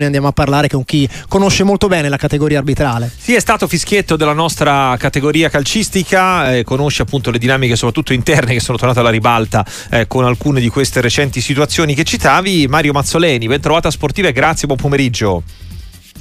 ne andiamo a parlare con chi conosce molto bene la categoria arbitrale. Sì, è stato fischietto della nostra categoria calcistica, eh, conosce appunto le dinamiche soprattutto interne che sono tornate alla ribalta eh, con alcune di queste recenti situazioni che citavi. Mario Mazzoleni, ben trovata a Sportive, grazie, buon pomeriggio.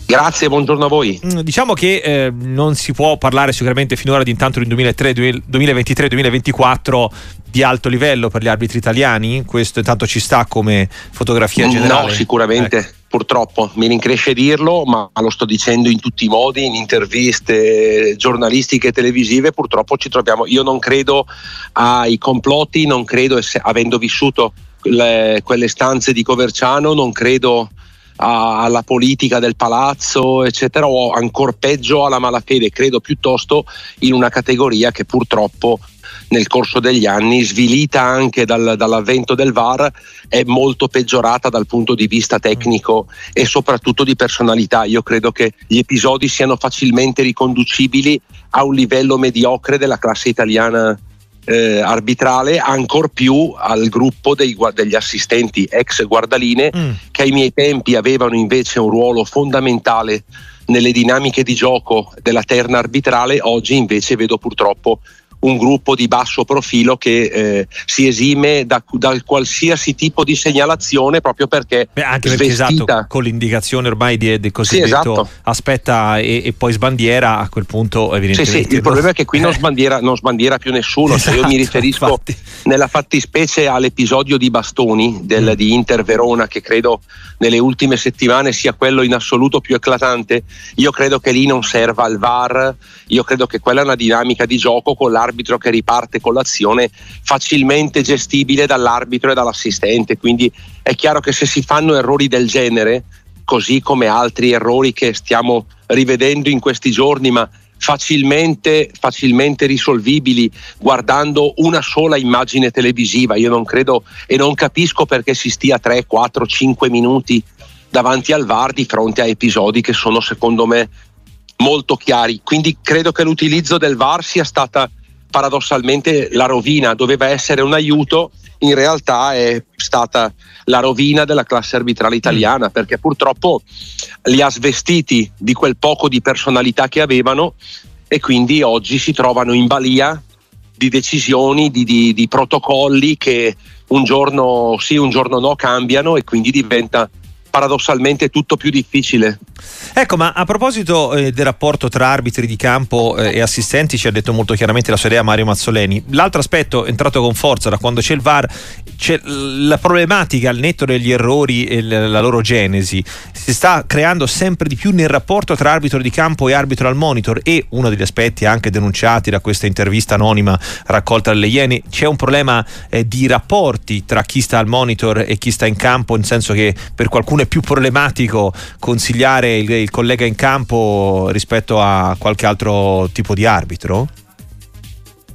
Grazie, buongiorno a voi. Mm, diciamo che eh, non si può parlare sicuramente finora di intanto nel 2023-2024 di alto livello per gli arbitri italiani, questo intanto ci sta come fotografia generale. No, sicuramente. Ecco purtroppo, mi rincresce dirlo, ma lo sto dicendo in tutti i modi, in interviste giornalistiche e televisive, purtroppo ci troviamo. Io non credo ai complotti, non credo, avendo vissuto le, quelle stanze di Coverciano, non credo alla politica del palazzo, eccetera, o ancora peggio alla malafede, credo piuttosto in una categoria che purtroppo nel corso degli anni, svilita anche dal, dall'avvento del VAR, è molto peggiorata dal punto di vista tecnico e soprattutto di personalità. Io credo che gli episodi siano facilmente riconducibili a un livello mediocre della classe italiana eh, arbitrale, ancor più al gruppo dei, degli assistenti ex guardaline mm. che ai miei tempi avevano invece un ruolo fondamentale nelle dinamiche di gioco della terna arbitrale, oggi invece vedo purtroppo un gruppo di basso profilo che eh, si esime da, da, qualsiasi tipo di segnalazione proprio perché Beh, anche perché esatto, con l'indicazione ormai di, di cosiddetto sì, esatto. aspetta e, e, poi sbandiera a quel punto evidentemente sì, sì, il problema è che qui non sbandiera, non sbandiera più nessuno esatto, cioè io mi esatto, riferisco infatti. nella fattispecie all'episodio di Bastoni del, mm. di Inter Verona che credo nelle ultime settimane sia quello in assoluto più eclatante io credo che lì non serva il VAR io credo che quella è una dinamica di gioco con l'arbitro arbitro che riparte con l'azione facilmente gestibile dall'arbitro e dall'assistente. Quindi è chiaro che se si fanno errori del genere, così come altri errori che stiamo rivedendo in questi giorni, ma facilmente, facilmente risolvibili guardando una sola immagine televisiva. Io non credo e non capisco perché si stia 3, 4, 5 minuti davanti al VAR di fronte a episodi che sono secondo me molto chiari. Quindi credo che l'utilizzo del VAR sia stata paradossalmente la rovina doveva essere un aiuto, in realtà è stata la rovina della classe arbitrale italiana perché purtroppo li ha svestiti di quel poco di personalità che avevano e quindi oggi si trovano in balia di decisioni, di, di, di protocolli che un giorno sì, un giorno no cambiano e quindi diventa paradossalmente tutto più difficile. Ecco, ma a proposito eh, del rapporto tra arbitri di campo eh, e assistenti, ci ha detto molto chiaramente la sua idea Mario Mazzoleni. L'altro aspetto entrato con forza da quando c'è il VAR, c'è la problematica al netto degli errori e la loro genesi. Si sta creando sempre di più nel rapporto tra arbitro di campo e arbitro al monitor e uno degli aspetti anche denunciati da questa intervista anonima raccolta dalle Iene, c'è un problema eh, di rapporti tra chi sta al monitor e chi sta in campo, nel senso che per qualcuno è più problematico consigliare il, il collega in campo rispetto a qualche altro tipo di arbitro?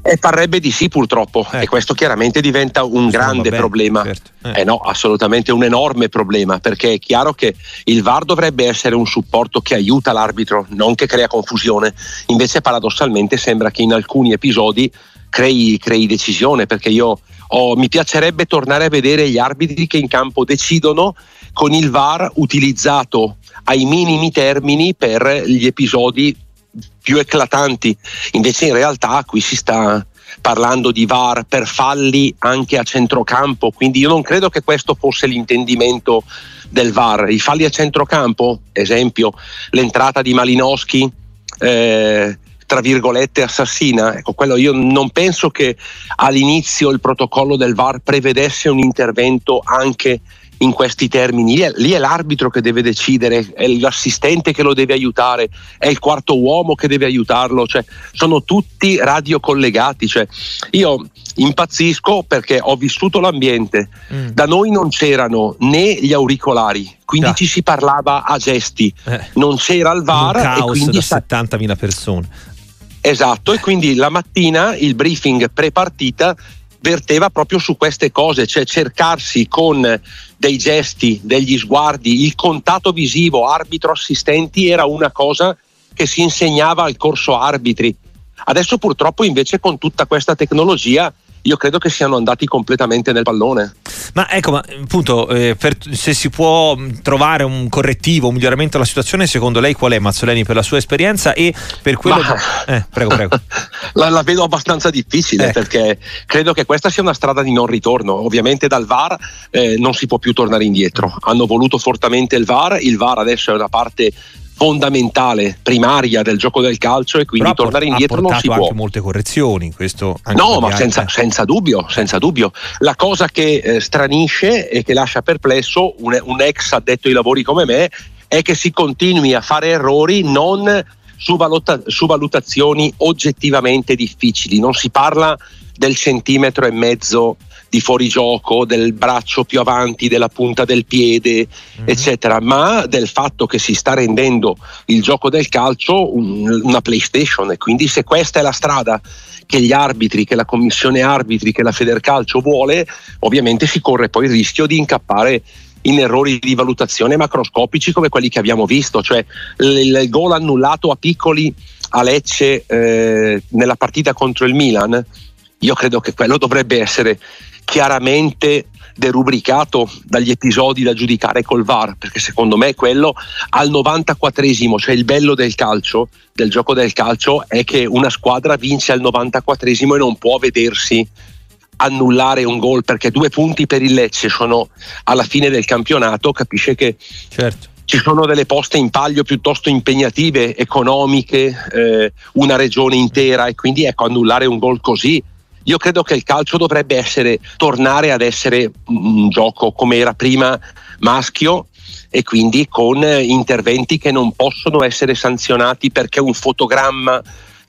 Eh, parrebbe di sì purtroppo ecco. e questo chiaramente diventa un grande bene, problema. Certo. Eh. eh. no, assolutamente un enorme problema perché è chiaro che il VAR dovrebbe essere un supporto che aiuta l'arbitro, non che crea confusione. Invece paradossalmente sembra che in alcuni episodi crei, crei decisione perché io ho, mi piacerebbe tornare a vedere gli arbitri che in campo decidono con il VAR utilizzato ai minimi termini per gli episodi più eclatanti. Invece in realtà qui si sta parlando di VAR per falli anche a centrocampo, quindi io non credo che questo fosse l'intendimento del VAR. I falli a centrocampo, esempio l'entrata di Malinowski, eh, tra virgolette assassina, ecco, quello io non penso che all'inizio il protocollo del VAR prevedesse un intervento anche in questi termini. Lì è, lì è, l'arbitro che deve decidere, è l'assistente che lo deve aiutare, è il quarto uomo che deve aiutarlo, cioè, sono tutti radiocollegati. Cioè, io impazzisco perché ho vissuto l'ambiente, mm. da noi non c'erano né gli auricolari, quindi ah. ci si parlava a gesti, eh. non c'era il VAR. Un caos e quindi da 70.000 persone. Esatto, e quindi la mattina il briefing pre-partita verteva proprio su queste cose, cioè cercarsi con dei gesti, degli sguardi, il contatto visivo arbitro-assistenti era una cosa che si insegnava al corso arbitri. Adesso purtroppo invece con tutta questa tecnologia io credo che siano andati completamente nel pallone. Ma ecco, ma appunto, eh, per, se si può trovare un correttivo, un miglioramento della situazione, secondo lei qual è Mazzoleni per la sua esperienza e per quello... Ma... Eh, prego, prego. la, la, vedo abbastanza difficile eh. perché credo che questa sia una strada di non ritorno. Ovviamente dal VAR eh, non si può più tornare indietro. Hanno voluto fortemente il VAR, il VAR adesso è una parte fondamentale, primaria del gioco del calcio e quindi Però tornare indietro non si può. anche molte correzioni, questo No, ma senza, senza, dubbio, senza dubbio. La cosa che eh, stranisce e che lascia perplesso un, un ex addetto ai lavori come me è che si continui a fare errori non su, valuta, su valutazioni oggettivamente difficili, non si parla del centimetro e mezzo di fuorigioco, del braccio più avanti, della punta del piede, mm-hmm. eccetera, ma del fatto che si sta rendendo il gioco del calcio un, una PlayStation e quindi se questa è la strada che gli arbitri, che la commissione arbitri, che la Federcalcio vuole, ovviamente si corre poi il rischio di incappare in errori di valutazione macroscopici come quelli che abbiamo visto, cioè il, gol annullato a piccoli a Lecce eh, nella partita contro il Milan, io credo che quello dovrebbe essere chiaramente derubricato dagli episodi da giudicare col VAR, perché secondo me quello al 94esimo, cioè il bello del calcio, del gioco del calcio, è che una squadra vince al 94esimo e non può vedersi annullare un gol perché due punti per il Lecce sono alla fine del campionato, capisce che certo. ci sono delle poste in palio piuttosto impegnative, economiche, eh, una regione intera e quindi ecco annullare un gol così io credo che il calcio dovrebbe essere, tornare ad essere un gioco come era prima maschio e quindi con interventi che non possono essere sanzionati perché un fotogramma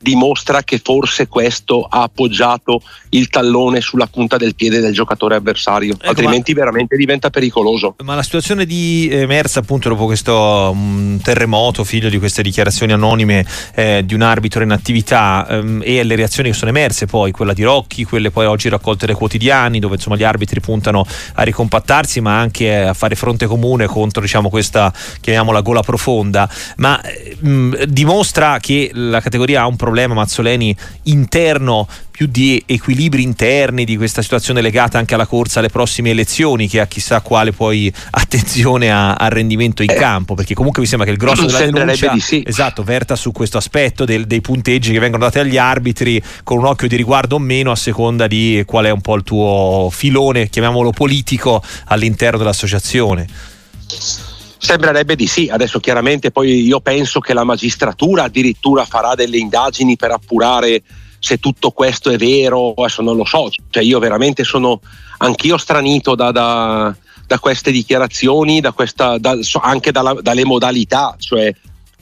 dimostra che forse questo ha appoggiato il tallone sulla punta del piede del giocatore avversario, ecco, altrimenti ma, veramente diventa pericoloso. Ma la situazione di emersa appunto dopo questo um, terremoto, figlio di queste dichiarazioni anonime eh, di un arbitro in attività um, e le reazioni che sono emerse poi, quella di Rocchi, quelle poi oggi raccolte dai quotidiani, dove insomma gli arbitri puntano a ricompattarsi ma anche a fare fronte comune contro diciamo questa, chiamiamola gola profonda, ma um, dimostra che la categoria ha un problema problema Mazzoleni interno più di equilibri interni di questa situazione legata anche alla corsa alle prossime elezioni che a chissà quale poi attenzione a, al rendimento in eh, campo perché comunque mi sembra che il grosso della denuncia di sì. esatto, verta su questo aspetto del, dei punteggi che vengono dati agli arbitri con un occhio di riguardo o meno a seconda di qual è un po' il tuo filone chiamiamolo politico all'interno dell'associazione Sembrerebbe di sì, adesso chiaramente poi io penso che la magistratura addirittura farà delle indagini per appurare se tutto questo è vero, adesso non lo so, cioè io veramente sono anch'io stranito da, da, da queste dichiarazioni, da questa, anche dalla, dalle modalità, cioè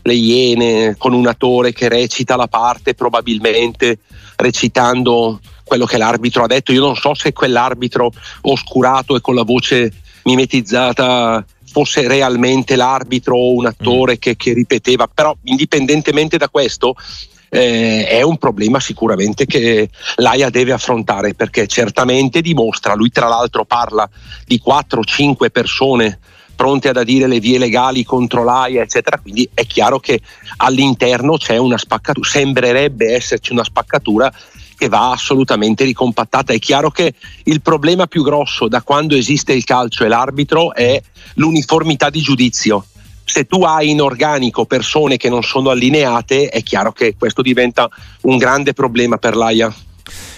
le iene con un attore che recita la parte probabilmente recitando quello che l'arbitro ha detto, io non so se quell'arbitro oscurato e con la voce mimetizzata fosse realmente l'arbitro o un attore mm. che, che, ripeteva, però indipendentemente da questo eh, è un problema sicuramente che l'AIA deve affrontare perché certamente dimostra, lui tra l'altro parla di 4-5 persone pronte ad adire le vie legali contro l'AIA, eccetera. Quindi è chiaro che all'interno c'è una spaccatura, sembrerebbe esserci una spaccatura che va assolutamente ricompattata. È chiaro che il problema più grosso da quando esiste il calcio e l'arbitro è l'uniformità di giudizio. Se tu hai in organico persone che non sono allineate, è chiaro che questo diventa un grande problema per l'AIA.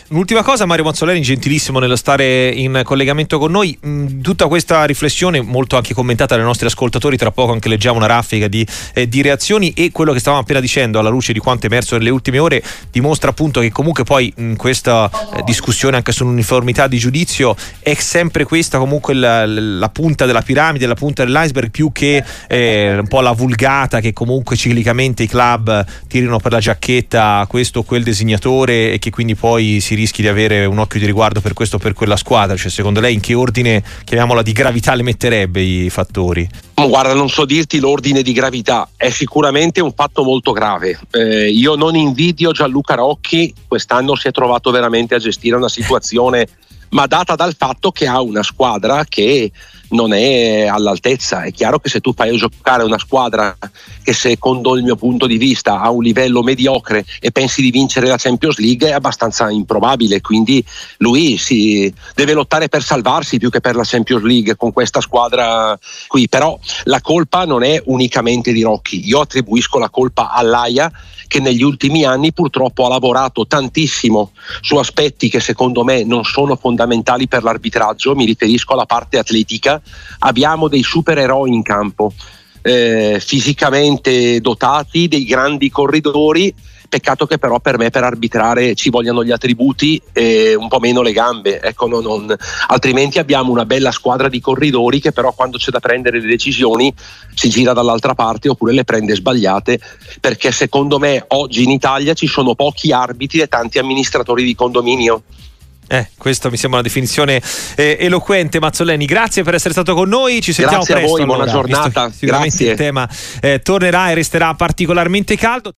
Un'ultima cosa, Mario Mazzoleni, gentilissimo nello stare in collegamento con noi. Mm, tutta questa riflessione, molto anche commentata dai nostri ascoltatori, tra poco anche leggiamo una raffica di, eh, di reazioni e quello che stavamo appena dicendo alla luce di quanto è emerso nelle ultime ore dimostra appunto che comunque poi in questa eh, discussione anche sull'uniformità di giudizio è sempre questa comunque la, la, punta della piramide, la punta dell'iceberg più che eh, un po' la vulgata che comunque ciclicamente i club tirino per la giacchetta questo o quel designatore e che quindi poi si rischi di avere un occhio di riguardo per questo o per quella squadra? Cioè, secondo lei in che ordine, chiamiamola di gravità, le metterebbe i fattori? Guarda, non so dirti l'ordine di gravità, è sicuramente un fatto molto grave. Eh, io non invidio Gianluca Rocchi, quest'anno si è trovato veramente a gestire una situazione, ma data dal fatto che ha una squadra che non è all'altezza. È chiaro che se tu fai giocare una squadra che secondo il mio punto di vista ha un livello mediocre e pensi di vincere la Champions League è abbastanza improbabile, quindi lui si deve lottare per salvarsi più che per la Champions League con questa squadra qui, però la colpa non è unicamente di Rocchi, io attribuisco la colpa all'AIA che negli ultimi anni purtroppo ha lavorato tantissimo su aspetti che secondo me non sono fondamentali per l'arbitraggio, mi riferisco alla parte atletica, abbiamo dei supereroi in campo. Eh, fisicamente dotati, dei grandi corridori Peccato che però per me per arbitrare ci vogliano gli attributi e un po' meno le gambe, ecco, non, non, altrimenti abbiamo una bella squadra di corridori che però quando c'è da prendere le decisioni si gira dall'altra parte oppure le prende sbagliate perché secondo me oggi in Italia ci sono pochi arbitri e tanti amministratori di condominio. Eh, questa mi sembra una definizione eh, eloquente, Mazzoleni. Grazie per essere stato con noi. Ci sentiamo Grazie presto. a voi, allora, buona giornata. Sicuramente Grazie. il tema eh, tornerà e resterà particolarmente caldo.